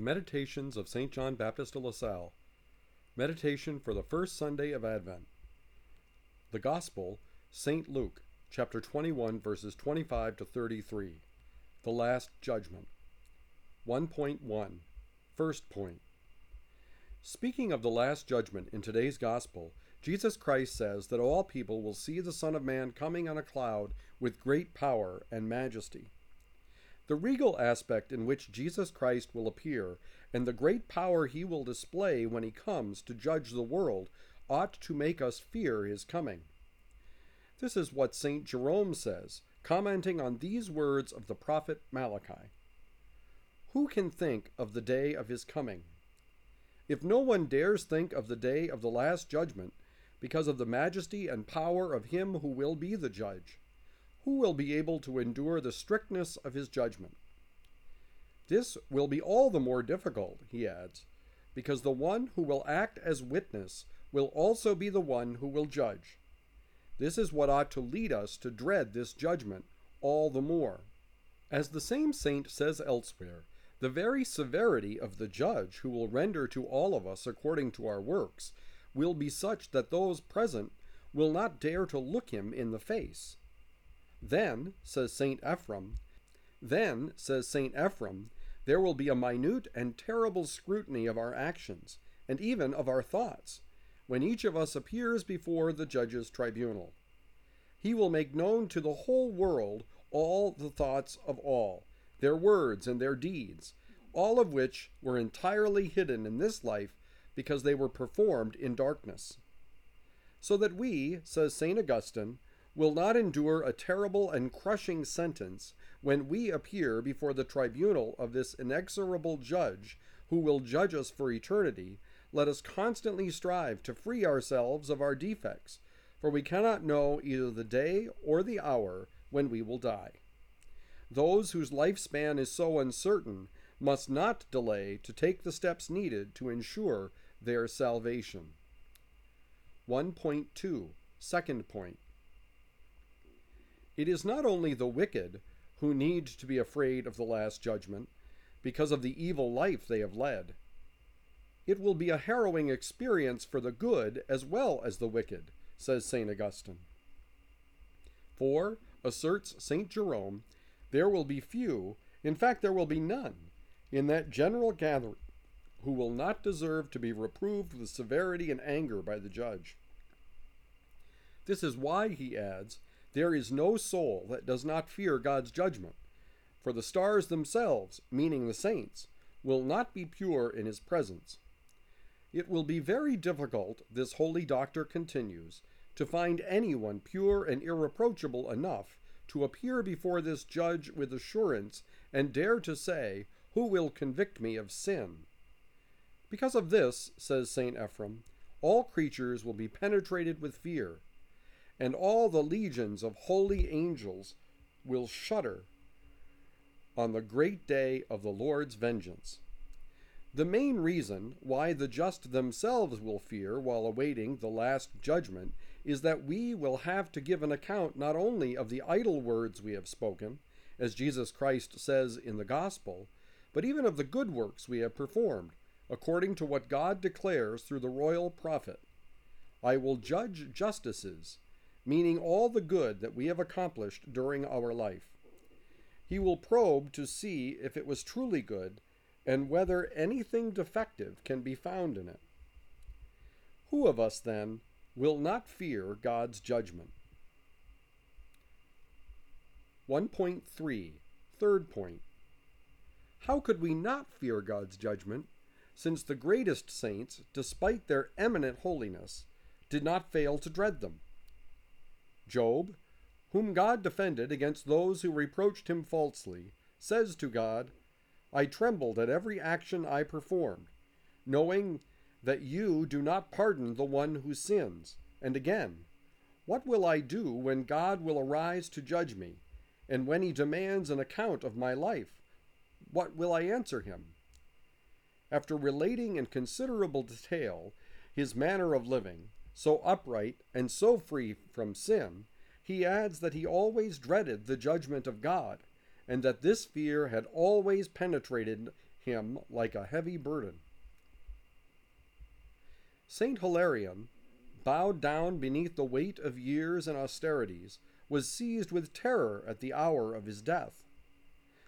Meditations of St. John Baptist de La Salle. Meditation for the first Sunday of Advent. The Gospel, St. Luke, chapter 21, verses 25 to 33. The Last Judgment. 1.1. First point. Speaking of the Last Judgment in today's Gospel, Jesus Christ says that all people will see the Son of Man coming on a cloud with great power and majesty. The regal aspect in which Jesus Christ will appear and the great power he will display when he comes to judge the world ought to make us fear his coming. This is what St. Jerome says, commenting on these words of the prophet Malachi. Who can think of the day of his coming? If no one dares think of the day of the last judgment, because of the majesty and power of him who will be the judge, who will be able to endure the strictness of his judgment? This will be all the more difficult, he adds, because the one who will act as witness will also be the one who will judge. This is what ought to lead us to dread this judgment all the more. As the same saint says elsewhere, the very severity of the judge who will render to all of us according to our works will be such that those present will not dare to look him in the face. Then, says St. Ephrem, then, says St. Ephrem, there will be a minute and terrible scrutiny of our actions, and even of our thoughts, when each of us appears before the judge's tribunal. He will make known to the whole world all the thoughts of all, their words and their deeds, all of which were entirely hidden in this life because they were performed in darkness. So that we, says St. Augustine, will not endure a terrible and crushing sentence when we appear before the tribunal of this inexorable judge who will judge us for eternity, let us constantly strive to free ourselves of our defects, for we cannot know either the day or the hour when we will die. Those whose lifespan is so uncertain must not delay to take the steps needed to ensure their salvation. 1.2 Second point. It is not only the wicked who need to be afraid of the last judgment because of the evil life they have led. It will be a harrowing experience for the good as well as the wicked, says St. Augustine. For, asserts St. Jerome, there will be few, in fact, there will be none, in that general gathering who will not deserve to be reproved with severity and anger by the judge. This is why, he adds, there is no soul that does not fear God's judgment, for the stars themselves, meaning the saints, will not be pure in his presence. It will be very difficult, this holy doctor continues, to find anyone pure and irreproachable enough to appear before this judge with assurance and dare to say, Who will convict me of sin? Because of this, says St. Ephrem, all creatures will be penetrated with fear and all the legions of holy angels will shudder on the great day of the Lord's vengeance. The main reason why the just themselves will fear while awaiting the last judgment is that we will have to give an account not only of the idle words we have spoken, as Jesus Christ says in the Gospel, but even of the good works we have performed, according to what God declares through the royal prophet. I will judge justices meaning all the good that we have accomplished during our life. He will probe to see if it was truly good and whether anything defective can be found in it. Who of us, then, will not fear God's judgment? 1.3 Third point. How could we not fear God's judgment, since the greatest saints, despite their eminent holiness, did not fail to dread them? Job, whom God defended against those who reproached him falsely, says to God, I trembled at every action I performed, knowing that you do not pardon the one who sins. And again, what will I do when God will arise to judge me, and when he demands an account of my life? What will I answer him? After relating in considerable detail his manner of living, so upright and so free from sin, he adds that he always dreaded the judgment of God, and that this fear had always penetrated him like a heavy burden. Saint Hilarion, bowed down beneath the weight of years and austerities, was seized with terror at the hour of his death.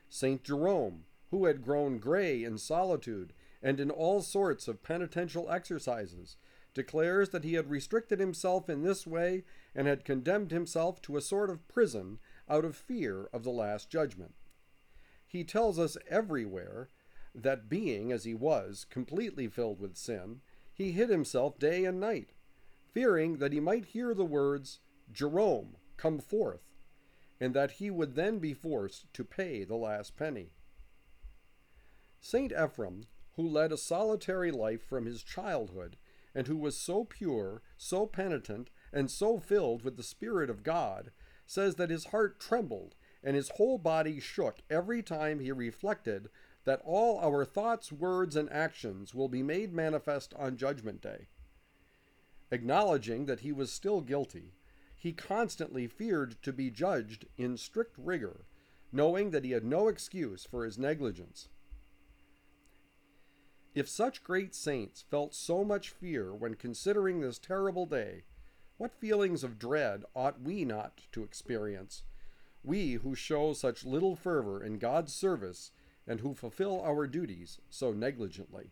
Saint Jerome, who had grown gray in solitude and in all sorts of penitential exercises, declares that he had restricted himself in this way and had condemned himself to a sort of prison out of fear of the last judgment. He tells us everywhere that being, as he was, completely filled with sin, he hid himself day and night, fearing that he might hear the words, Jerome, come forth, and that he would then be forced to pay the last penny. Saint Ephrem, who led a solitary life from his childhood, and who was so pure, so penitent, and so filled with the Spirit of God, says that his heart trembled and his whole body shook every time he reflected that all our thoughts, words, and actions will be made manifest on Judgment Day. Acknowledging that he was still guilty, he constantly feared to be judged in strict rigor, knowing that he had no excuse for his negligence. If such great saints felt so much fear when considering this terrible day, what feelings of dread ought we not to experience, we who show such little fervor in God's service and who fulfill our duties so negligently?